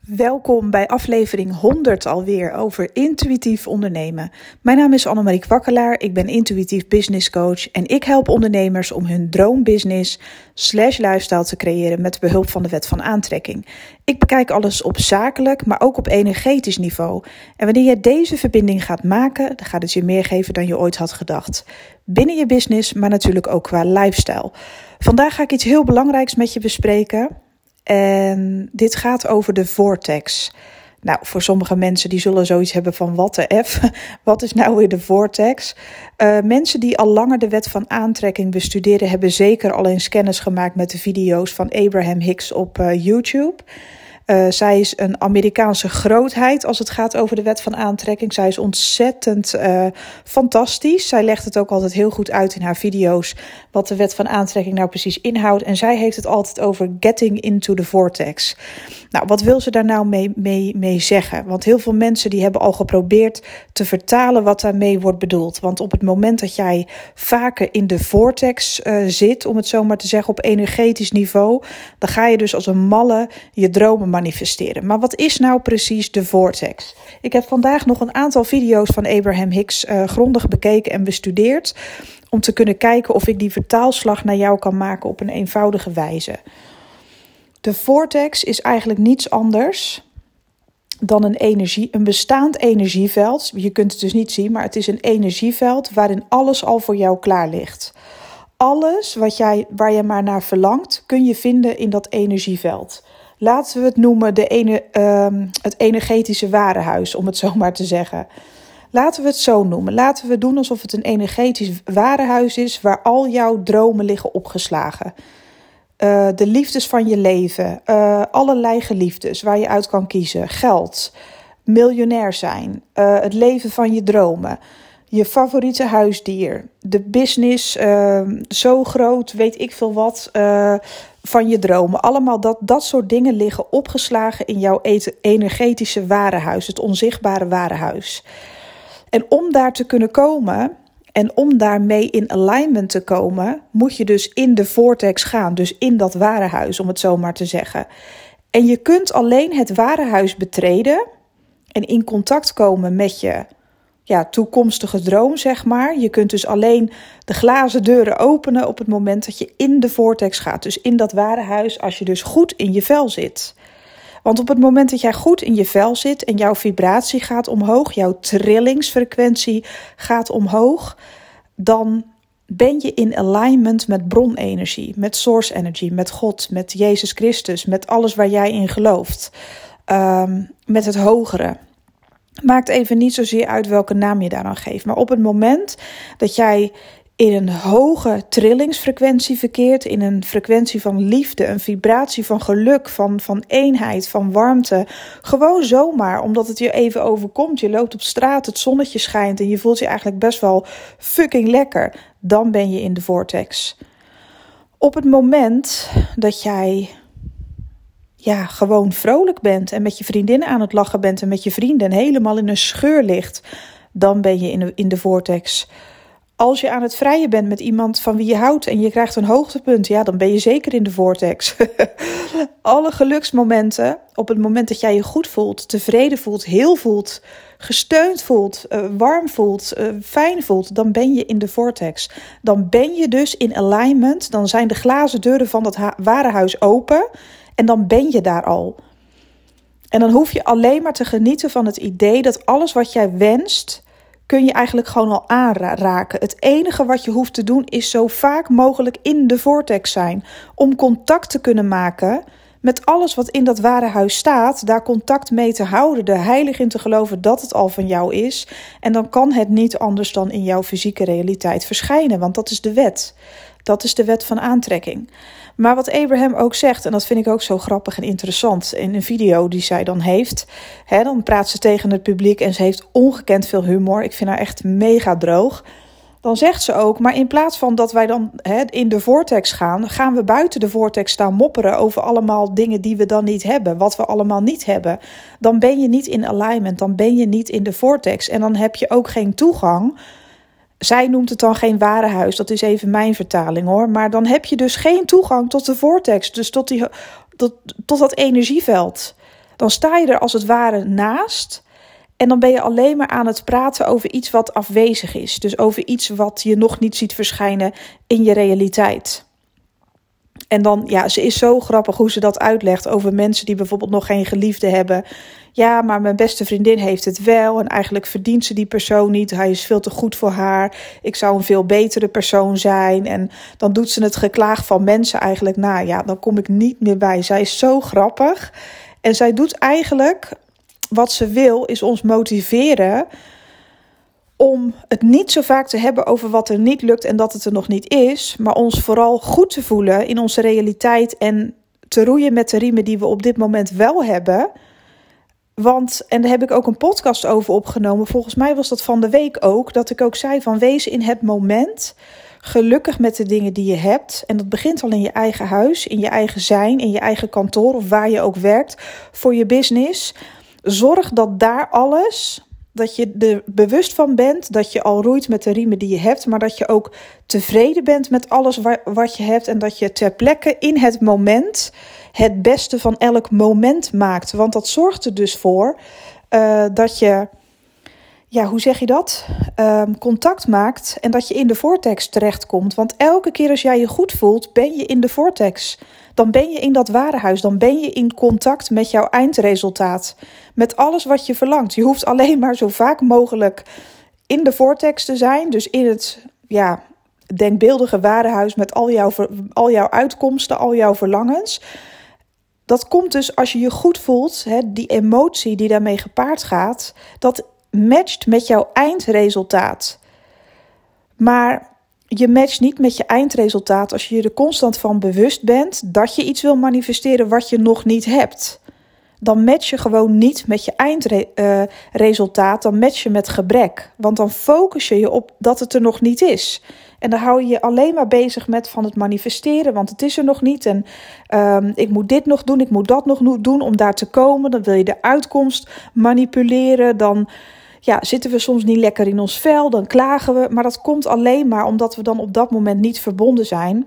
Welkom bij aflevering 100 alweer over intuïtief ondernemen. Mijn naam is Annemarie Kwakkelaar, ik ben intuïtief business coach en ik help ondernemers om hun droombusiness slash lifestyle te creëren met behulp van de wet van aantrekking. Ik bekijk alles op zakelijk, maar ook op energetisch niveau. En wanneer je deze verbinding gaat maken, dan gaat het je meer geven dan je ooit had gedacht. Binnen je business, maar natuurlijk ook qua lifestyle. Vandaag ga ik iets heel belangrijks met je bespreken. En dit gaat over de vortex. Nou, voor sommige mensen die zullen zoiets hebben van wat de F, wat is nou weer de vortex? Uh, mensen die al langer de wet van aantrekking bestuderen, hebben zeker al eens kennis gemaakt met de video's van Abraham Hicks op uh, YouTube. Uh, zij is een Amerikaanse grootheid als het gaat over de wet van aantrekking. Zij is ontzettend uh, fantastisch. Zij legt het ook altijd heel goed uit in haar video's wat de wet van aantrekking nou precies inhoudt. En zij heeft het altijd over getting into the vortex. Nou, wat wil ze daar nou mee, mee, mee zeggen? Want heel veel mensen die hebben al geprobeerd te vertalen wat daarmee wordt bedoeld. Want op het moment dat jij vaker in de vortex uh, zit, om het zo maar te zeggen, op energetisch niveau, dan ga je dus als een malle je dromen manifesteren. Maar wat is nou precies de vortex? Ik heb vandaag nog een aantal video's van Abraham Hicks uh, grondig bekeken en bestudeerd. Om te kunnen kijken of ik die vertaalslag naar jou kan maken op een eenvoudige wijze. De vortex is eigenlijk niets anders dan een energie, een bestaand energieveld. Je kunt het dus niet zien, maar het is een energieveld waarin alles al voor jou klaar ligt. Alles wat jij, waar je maar naar verlangt, kun je vinden in dat energieveld. Laten we het noemen de ene, uh, het energetische warenhuis, om het zo maar te zeggen. Laten we het zo noemen. Laten we doen alsof het een energetisch warenhuis is waar al jouw dromen liggen opgeslagen. Uh, de liefdes van je leven, uh, allerlei geliefdes waar je uit kan kiezen. Geld, miljonair zijn, uh, het leven van je dromen, je favoriete huisdier, de business, ehm, zo groot, weet ik veel wat, van je dromen. Allemaal dat, dat soort dingen liggen opgeslagen in jouw energetische warenhuis, het onzichtbare warenhuis. En om daar te kunnen komen en om daarmee in alignment te komen, moet je dus in de vortex gaan, dus in dat warenhuis, om het zo maar te zeggen. En je kunt alleen het warenhuis betreden en in contact komen met je ja, toekomstige droom, zeg maar. Je kunt dus alleen de glazen deuren openen op het moment dat je in de vortex gaat. Dus in dat ware huis, als je dus goed in je vel zit. Want op het moment dat jij goed in je vel zit en jouw vibratie gaat omhoog, jouw trillingsfrequentie gaat omhoog, dan ben je in alignment met bronenergie, met source energy, met God, met Jezus Christus, met alles waar jij in gelooft, um, met het hogere. Maakt even niet zozeer uit welke naam je daaraan geeft. Maar op het moment dat jij in een hoge trillingsfrequentie verkeert, in een frequentie van liefde, een vibratie van geluk, van, van eenheid, van warmte. Gewoon zomaar, omdat het je even overkomt. Je loopt op straat, het zonnetje schijnt en je voelt je eigenlijk best wel fucking lekker. Dan ben je in de vortex. Op het moment dat jij ja, gewoon vrolijk bent en met je vriendinnen aan het lachen bent en met je vrienden helemaal in een scheur ligt, dan ben je in de, in de vortex. Als je aan het vrijen bent met iemand van wie je houdt en je krijgt een hoogtepunt, ja, dan ben je zeker in de vortex. Alle geluksmomenten, op het moment dat jij je goed voelt, tevreden voelt, heel voelt, gesteund voelt, uh, warm voelt, uh, fijn voelt, dan ben je in de vortex. Dan ben je dus in alignment, dan zijn de glazen deuren van dat ware huis open en dan ben je daar al. En dan hoef je alleen maar te genieten van het idee dat alles wat jij wenst, kun je eigenlijk gewoon al aanraken. Het enige wat je hoeft te doen is zo vaak mogelijk in de vortex zijn. Om contact te kunnen maken met alles wat in dat ware huis staat. Daar contact mee te houden. Er heilig in te geloven dat het al van jou is. En dan kan het niet anders dan in jouw fysieke realiteit verschijnen. Want dat is de wet. Dat is de wet van aantrekking. Maar wat Abraham ook zegt, en dat vind ik ook zo grappig en interessant, in een video die zij dan heeft, hè, dan praat ze tegen het publiek en ze heeft ongekend veel humor. Ik vind haar echt mega droog. Dan zegt ze ook, maar in plaats van dat wij dan hè, in de vortex gaan, gaan we buiten de vortex staan mopperen over allemaal dingen die we dan niet hebben, wat we allemaal niet hebben. Dan ben je niet in alignment, dan ben je niet in de vortex en dan heb je ook geen toegang zij noemt het dan geen ware huis, dat is even mijn vertaling hoor. Maar dan heb je dus geen toegang tot de vortex, dus tot, die, tot, tot dat energieveld. dan sta je er als het ware naast. En dan ben je alleen maar aan het praten over iets wat afwezig is. Dus over iets wat je nog niet ziet verschijnen in je realiteit. En dan, ja, ze is zo grappig hoe ze dat uitlegt over mensen die bijvoorbeeld nog geen geliefde hebben. Ja, maar mijn beste vriendin heeft het wel en eigenlijk verdient ze die persoon niet. Hij is veel te goed voor haar. Ik zou een veel betere persoon zijn. En dan doet ze het geklaag van mensen eigenlijk na. Ja, dan kom ik niet meer bij. Zij is zo grappig. En zij doet eigenlijk wat ze wil, is ons motiveren om het niet zo vaak te hebben over wat er niet lukt en dat het er nog niet is, maar ons vooral goed te voelen in onze realiteit en te roeien met de riemen die we op dit moment wel hebben. Want, en daar heb ik ook een podcast over opgenomen, volgens mij was dat van de week ook, dat ik ook zei van wees in het moment gelukkig met de dingen die je hebt. En dat begint al in je eigen huis, in je eigen zijn, in je eigen kantoor of waar je ook werkt voor je business. Zorg dat daar alles dat je er bewust van bent dat je al roeit met de riemen die je hebt, maar dat je ook tevreden bent met alles wat je hebt en dat je ter plekke in het moment het beste van elk moment maakt. Want dat zorgt er dus voor uh, dat je, ja, hoe zeg je dat? Uh, contact maakt en dat je in de vortex terechtkomt. Want elke keer als jij je goed voelt, ben je in de vortex dan ben je in dat warenhuis. Dan ben je in contact met jouw eindresultaat. Met alles wat je verlangt. Je hoeft alleen maar zo vaak mogelijk in de vortex te zijn. Dus in het ja, denkbeeldige warenhuis met al jouw, al jouw uitkomsten, al jouw verlangens. Dat komt dus als je je goed voelt, hè, die emotie die daarmee gepaard gaat, dat matcht met jouw eindresultaat. Maar je matcht niet met je eindresultaat als je je er constant van bewust bent dat je iets wil manifesteren wat je nog niet hebt. Dan match je gewoon niet met je eindresultaat, dan match je met gebrek. Want dan focus je je op dat het er nog niet is. En dan hou je je alleen maar bezig met van het manifesteren, want het is er nog niet. En um, ik moet dit nog doen, ik moet dat nog doen om daar te komen. Dan wil je de uitkomst manipuleren. Dan ja, zitten we soms niet lekker in ons vel, dan klagen we. Maar dat komt alleen maar omdat we dan op dat moment niet verbonden zijn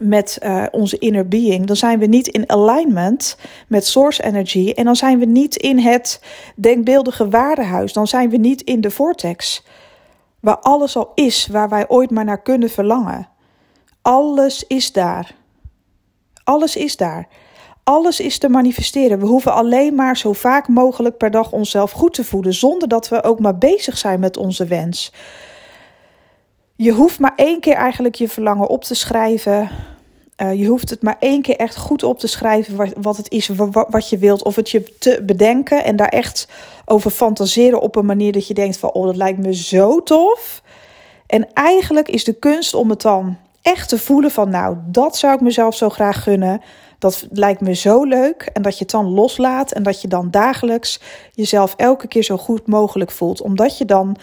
met uh, onze inner being. Dan zijn we niet in alignment met source energy. En dan zijn we niet in het denkbeeldige waardehuis. Dan zijn we niet in de vortex. Waar alles al is, waar wij ooit maar naar kunnen verlangen. Alles is daar. Alles is daar. Alles is te manifesteren. We hoeven alleen maar zo vaak mogelijk per dag onszelf goed te voelen, zonder dat we ook maar bezig zijn met onze wens. Je hoeft maar één keer eigenlijk je verlangen op te schrijven. Uh, je hoeft het maar één keer echt goed op te schrijven wat, wat het is, wat, wat, je wilt. Of het je te bedenken en daar echt over fantaseren op een manier dat je denkt van, oh, dat lijkt me zo tof. En eigenlijk is de kunst om het dan echt te voelen van, nou, dat zou ik mezelf zo graag gunnen. Dat lijkt me zo leuk. En dat je het dan loslaat en dat je dan dagelijks jezelf elke keer zo goed mogelijk voelt. Omdat je dan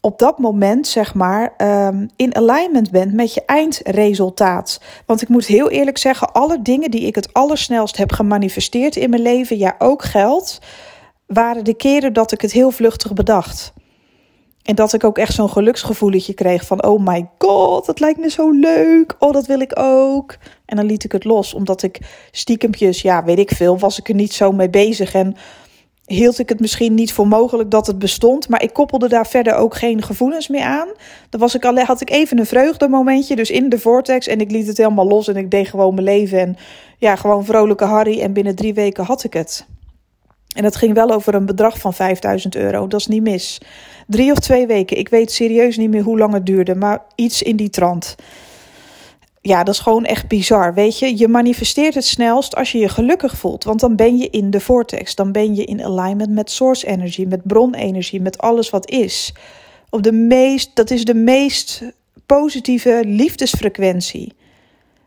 op dat moment, zeg maar, ehm, in alignment bent met je eindresultaat. Want ik moet heel eerlijk zeggen, alle dingen die ik het allersnelst heb gemanifesteerd in mijn leven, ja, ook geld, waren de keren dat ik het heel vluchtig bedacht. En dat ik ook echt zo'n geluksgevoeletje kreeg van oh my god, dat lijkt me zo leuk. Oh, dat wil ik ook. En dan liet ik het los, omdat ik stiekempjes, ja, weet ik veel, was ik er niet zo mee bezig. En hield ik het misschien niet voor mogelijk dat het bestond. Maar ik koppelde daar verder ook geen gevoelens meer aan. Dan was ik alleen, had ik even een vreugdemomentje, dus in de vortex. En ik liet het helemaal los en ik deed gewoon mijn leven. En ja, gewoon vrolijke Harry. En binnen drie weken had ik het. En dat ging wel over een bedrag van 5000 euro. Dat is niet mis. Drie of twee weken. Ik weet serieus niet meer hoe lang het duurde, maar iets in die trant. Ja, dat is gewoon echt bizar. Weet je, je manifesteert het snelst als je je gelukkig voelt. Want dan ben je in de vortex. Dan ben je in alignment met source energy, met bronenergie, met alles wat is. Op de meest, dat is de meest positieve liefdesfrequentie.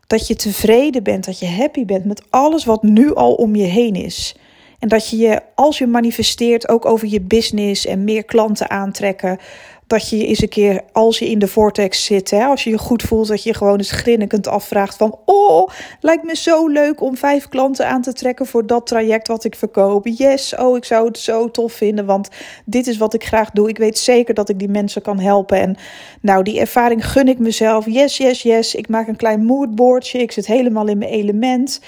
Dat je tevreden bent, dat je happy bent met alles wat nu al om je heen is. En dat je je, als je manifesteert, ook over je business en meer klanten aantrekken. Dat je eens een keer, als je in de vortex zit, hè, als je je goed voelt, dat je gewoon eens grinnikend afvraagt van... Oh, lijkt me zo leuk om vijf klanten aan te trekken voor dat traject wat ik verkoop. Yes, oh, ik zou het zo tof vinden, want dit is wat ik graag doe. Ik weet zeker dat ik die mensen kan helpen. En nou, die ervaring gun ik mezelf. Yes, yes, yes. Ik maak een klein moodboardje. Ik zit helemaal in mijn element.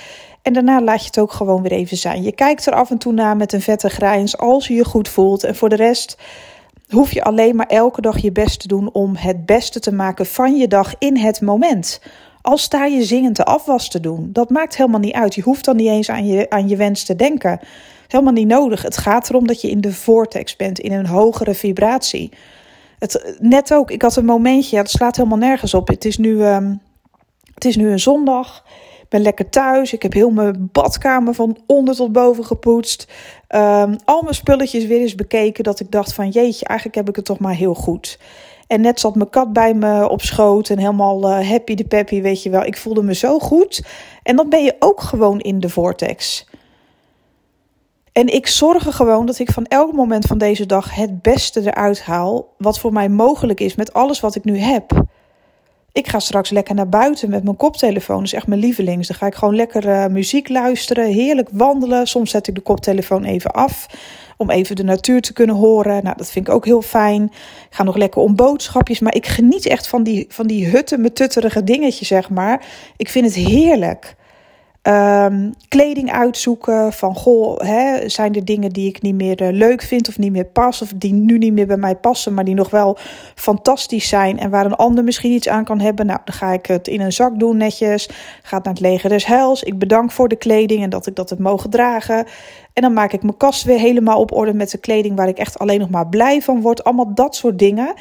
En daarna laat je het ook gewoon weer even zijn. Je kijkt er af en toe naar met een vette grijns als je je goed voelt. En voor de rest hoef je alleen maar elke dag je best te doen om het beste te maken van je dag in het moment. Al sta je zingend de afwas te doen, dat maakt helemaal niet uit. Je hoeft dan niet eens aan je, aan je wens te denken. Helemaal niet nodig. Het gaat erom dat je in de vortex bent, in een hogere vibratie. Het, net ook, ik had een momentje, dat slaat helemaal nergens op. Het is nu, um, het is nu een zondag. Ben lekker thuis. Ik heb heel mijn badkamer van onder tot boven gepoetst. Um, al mijn spulletjes weer eens bekeken. Dat ik dacht van jeetje, eigenlijk heb ik het toch maar heel goed. En net zat mijn kat bij me op schoot en helemaal uh, happy de peppy, weet je wel. Ik voelde me zo goed. En dan ben je ook gewoon in de vortex. En ik zorg er gewoon dat ik van elk moment van deze dag het beste eruit haal. Wat voor mij mogelijk is met alles wat ik nu heb. Ik ga straks lekker naar buiten met mijn koptelefoon. Dat is echt mijn lievelings. Dan ga ik gewoon lekker uh, muziek luisteren, heerlijk wandelen. Soms zet ik de koptelefoon even af om even de natuur te kunnen horen. Nou, dat vind ik ook heel fijn. Ik ga nog lekker om boodschapjes, maar ik geniet echt van die, van die hutten met tutterige dingetjes, zeg maar. Ik vind het heerlijk. Um, kleding uitzoeken van goh, hè, zijn er dingen die ik niet meer uh, leuk vind of niet meer pas of die nu niet meer bij mij passen, maar die nog wel fantastisch zijn en waar een ander misschien iets aan kan hebben. Nou, dan ga ik het in een zak doen netjes, gaat naar het leger des heils. Ik bedank voor de kleding en dat ik dat heb mogen dragen. En dan maak ik mijn kast weer helemaal op orde met de kleding waar ik echt alleen nog maar blij van word. Allemaal dat soort dingen.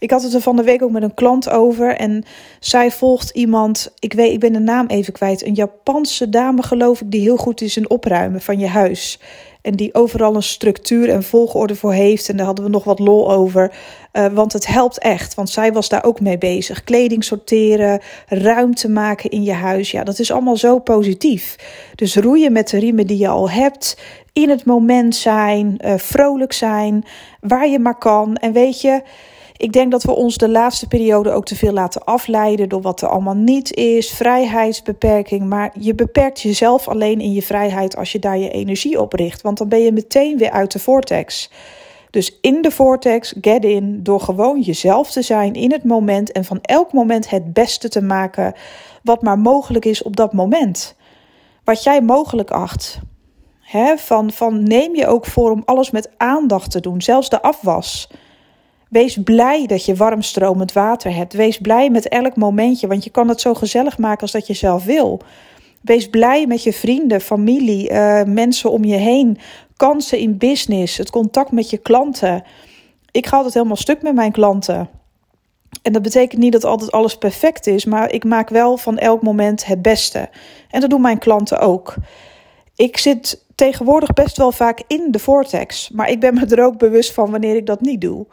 Ik had het er van de week ook met een klant over. En zij volgt iemand, ik weet, ik ben de naam even kwijt. Een Japanse dame, geloof ik, die heel goed is in opruimen van je huis. En die overal een structuur en volgorde voor heeft. En daar hadden we nog wat lol over. Uh, want het helpt echt. Want zij was daar ook mee bezig. Kleding sorteren, ruimte maken in je huis. Ja, dat is allemaal zo positief. Dus roeien met de riemen die je al hebt. In het moment zijn, uh, vrolijk zijn, waar je maar kan. En weet je, ik denk dat we ons de laatste periode ook te veel laten afleiden door wat er allemaal niet is, vrijheidsbeperking. Maar je beperkt jezelf alleen in je vrijheid als je daar je energie op richt, want dan ben je meteen weer uit de vortex. Dus in de vortex, get in, door gewoon jezelf te zijn in het moment en van elk moment het beste te maken wat maar mogelijk is op dat moment. Wat jij mogelijk acht. Van, van neem je ook voor om alles met aandacht te doen, zelfs de afwas. Wees blij dat je warmstromend water hebt. Wees blij met elk momentje, want je kan het zo gezellig maken als dat je zelf wil. Wees blij met je vrienden, familie, uh, mensen om je heen, kansen in business, het contact met je klanten. Ik ga altijd helemaal stuk met mijn klanten. En dat betekent niet dat altijd alles perfect is, maar ik maak wel van elk moment het beste. En dat doen mijn klanten ook. Ik zit tegenwoordig best wel vaak in de vortex, maar ik ben me er ook bewust van wanneer ik dat niet doe.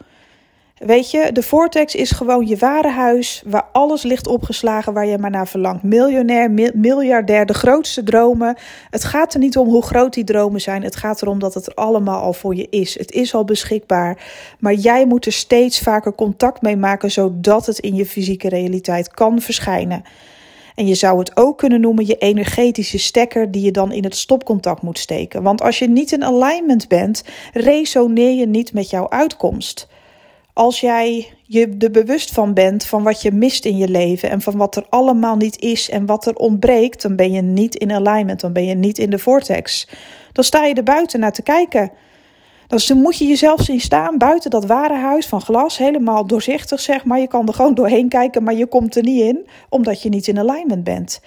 Weet je, de Vortex is gewoon je ware huis waar alles ligt opgeslagen waar je maar naar verlangt. Miljonair, miljardair, de grootste dromen. Het gaat er niet om hoe groot die dromen zijn. Het gaat erom dat het allemaal al voor je is. Het is al beschikbaar. Maar jij moet er steeds vaker contact mee maken zodat het in je fysieke realiteit kan verschijnen. En je zou het ook kunnen noemen je energetische stekker die je dan in het stopcontact moet steken. Want als je niet in alignment bent, resoneer je niet met jouw uitkomst. Als jij je er bewust van bent van wat je mist in je leven en van wat er allemaal niet is en wat er ontbreekt, dan ben je niet in alignment, dan ben je niet in de vortex. Dan sta je er buiten naar te kijken. Dan moet je jezelf zien staan buiten dat ware huis van glas, helemaal doorzichtig zeg maar. Je kan er gewoon doorheen kijken, maar je komt er niet in, omdat je niet in alignment bent.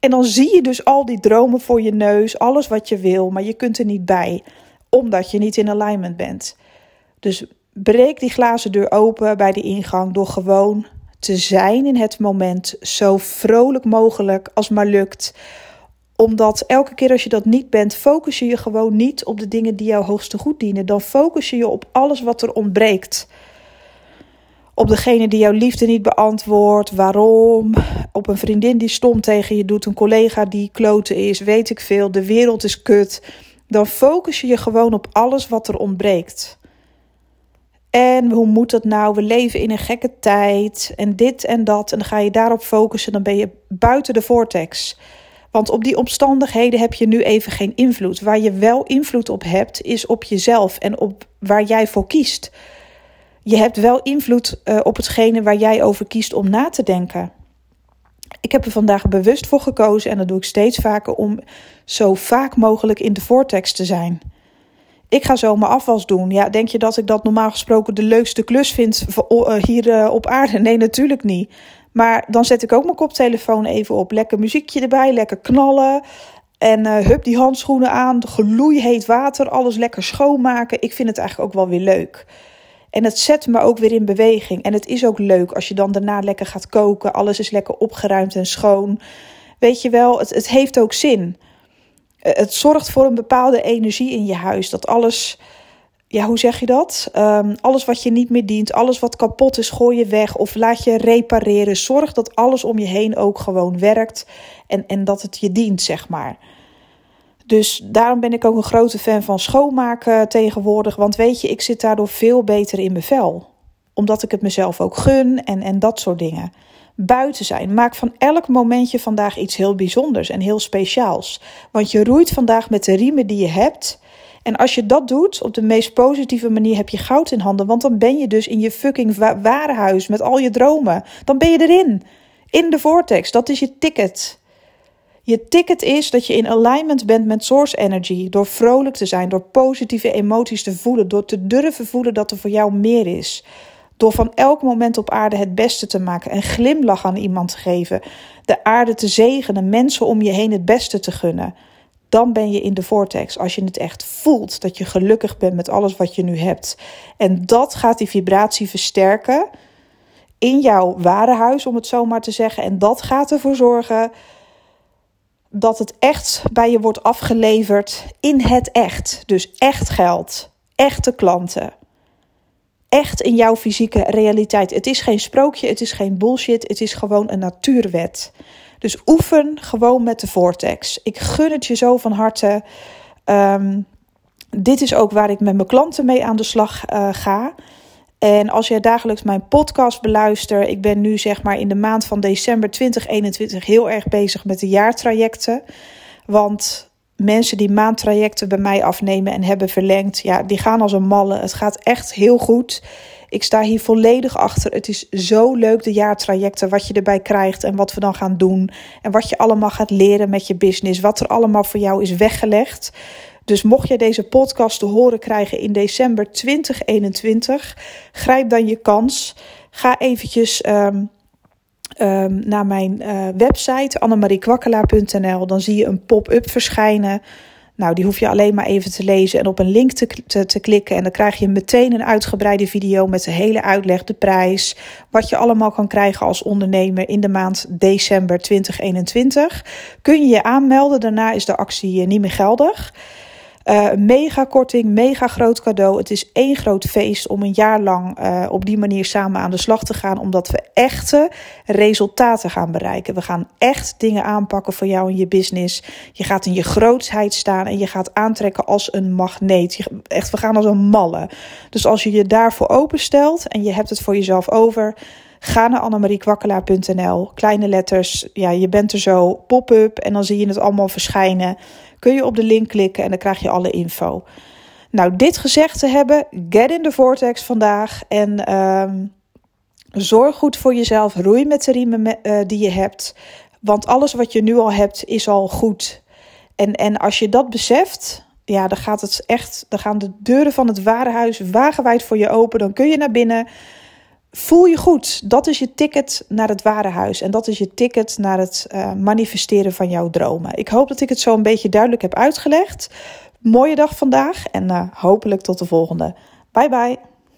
En dan zie je dus al die dromen voor je neus, alles wat je wil, maar je kunt er niet bij, omdat je niet in alignment bent. Dus breek die glazen deur open bij de ingang door gewoon te zijn in het moment, zo vrolijk mogelijk als maar lukt. Omdat elke keer als je dat niet bent, focus je je gewoon niet op de dingen die jou hoogste goed dienen. Dan focus je je op alles wat er ontbreekt. Op degene die jouw liefde niet beantwoordt, waarom. Op een vriendin die stom tegen je doet, een collega die kloten is, weet ik veel, de wereld is kut. Dan focus je je gewoon op alles wat er ontbreekt. En hoe moet dat nou? We leven in een gekke tijd en dit en dat. En dan ga je daarop focussen, dan ben je buiten de vortex. Want op die omstandigheden heb je nu even geen invloed. Waar je wel invloed op hebt, is op jezelf en op waar jij voor kiest. Je hebt wel invloed uh, op hetgene waar jij over kiest om na te denken. Ik heb er vandaag bewust voor gekozen en dat doe ik steeds vaker om zo vaak mogelijk in de vortex te zijn. Ik ga zo mijn afwas doen. Ja, denk je dat ik dat normaal gesproken de leukste klus vind hier eh, op aarde? Nee, natuurlijk niet. Maar dan zet ik ook mijn koptelefoon even op. Lekker muziekje erbij, lekker knallen. En uh, hup die handschoenen aan, gloeiheet water, alles lekker schoonmaken. Ik vind het eigenlijk ook wel weer leuk. En het zet me ook weer in beweging. En het is ook leuk als je dan daarna lekker gaat koken. Alles is lekker opgeruimd en schoon. Weet je wel, het, het heeft ook zin. Eh, het zorgt voor een bepaalde energie in je huis. Dat alles, ja, hoe zeg je dat? Um, alles wat je niet meer dient, alles wat kapot is, gooi je weg of laat je repareren. Zorg dat alles om je heen ook gewoon werkt en, en dat het je dient, zeg maar. Dus daarom ben ik ook een grote fan van schoonmaken tegenwoordig. Want weet je, ik zit daardoor veel beter in mijn vel. Omdat ik het mezelf ook gun en, en dat soort dingen. Buiten zijn. Maak van elk momentje vandaag iets heel bijzonders en heel speciaals. Want je roeit vandaag met de riemen die je hebt. En als je dat doet op de meest positieve manier, heb je goud in handen. Want dan ben je dus in je fucking warenhuis met al je dromen. Dan ben je erin. In de vortex. Dat is je ticket. Je ticket is dat je in alignment bent met source energy. Door vrolijk te zijn, door positieve emoties te voelen, door te durven voelen dat er voor jou meer is. Door van elk moment op aarde het beste te maken, een glimlach aan iemand te geven, de aarde te zegenen, mensen om je heen het beste te gunnen. Dan ben je in de vortex als je het echt voelt dat je gelukkig bent met alles wat je nu hebt. En dat gaat die vibratie versterken in jouw ware huis, om het zo maar te zeggen. En dat gaat ervoor zorgen dat het echt bij je wordt afgeleverd in het echt. Dus echt geld, echte klanten. Echt in jouw fysieke realiteit. Het is geen sprookje, het is geen bullshit, het is gewoon een natuurwet. Dus oefen gewoon met de vortex. Ik gun het je zo van harte. Ehm, dit is ook waar ik met mijn klanten mee aan de slag uh, ga. En als jij dagelijks mijn podcast beluistert, ik ben nu zeg maar in de maand van december 2021 heel erg bezig met de jaartrajecten. Want mensen die maandtrajecten bij mij afnemen en hebben verlengd, ja, die gaan als een malle. Het gaat echt heel goed. Ik sta hier volledig achter. Het is zo leuk, de jaartrajecten, wat je erbij krijgt en wat we dan gaan doen. En wat je allemaal gaat leren met je business. Wat er allemaal voor jou is weggelegd. Dus mocht jij deze podcast te horen krijgen in december 2021, grijp dan je kans. Ga eventjes um, um, naar mijn uh, website annemariekwakkelaar.nl. Dan zie je een pop-up verschijnen. Nou, die hoef je alleen maar even te lezen en op een link te, te, te, klikken. En dan krijg je meteen een uitgebreide video met de hele uitleg, de prijs. Wat je allemaal kan krijgen als ondernemer in de maand december 2021. Kun je je aanmelden, daarna is de actie niet meer geldig. Uh, mega korting, mega groot cadeau. Het is één groot feest om een jaar lang uh, op die manier samen aan de slag te gaan. Omdat we echte resultaten gaan bereiken. We gaan echt dingen aanpakken voor jou in je business. Je gaat in je grootsheid staan en je gaat aantrekken als een magneet. Echt, we gaan als een malle. Dus als je je daarvoor openstelt en je hebt het voor jezelf over. Ga naar annemariekwakkelaar.nl. Kleine letters. Ja, je bent er zo. Pop-up. En dan zie je het allemaal verschijnen kun je op de link klikken en dan krijg je alle info. Nou, dit gezegd te hebben, get in de vortex vandaag en um, zorg goed voor jezelf. Roei met de riemen uh, die je hebt, want alles wat je nu al hebt is al goed. En, en als je dat beseft, ja, dan gaat het echt, dan gaan de deuren van het warenhuis wagenwijd voor je open. Dan kun je naar binnen. Voel je goed. Dat is je ticket naar het ware huis. En dat is je ticket naar het uh, manifesteren van jouw dromen. Ik hoop dat ik het zo een beetje duidelijk heb uitgelegd. Mooie dag vandaag en uh, hopelijk tot de volgende. Bye bye.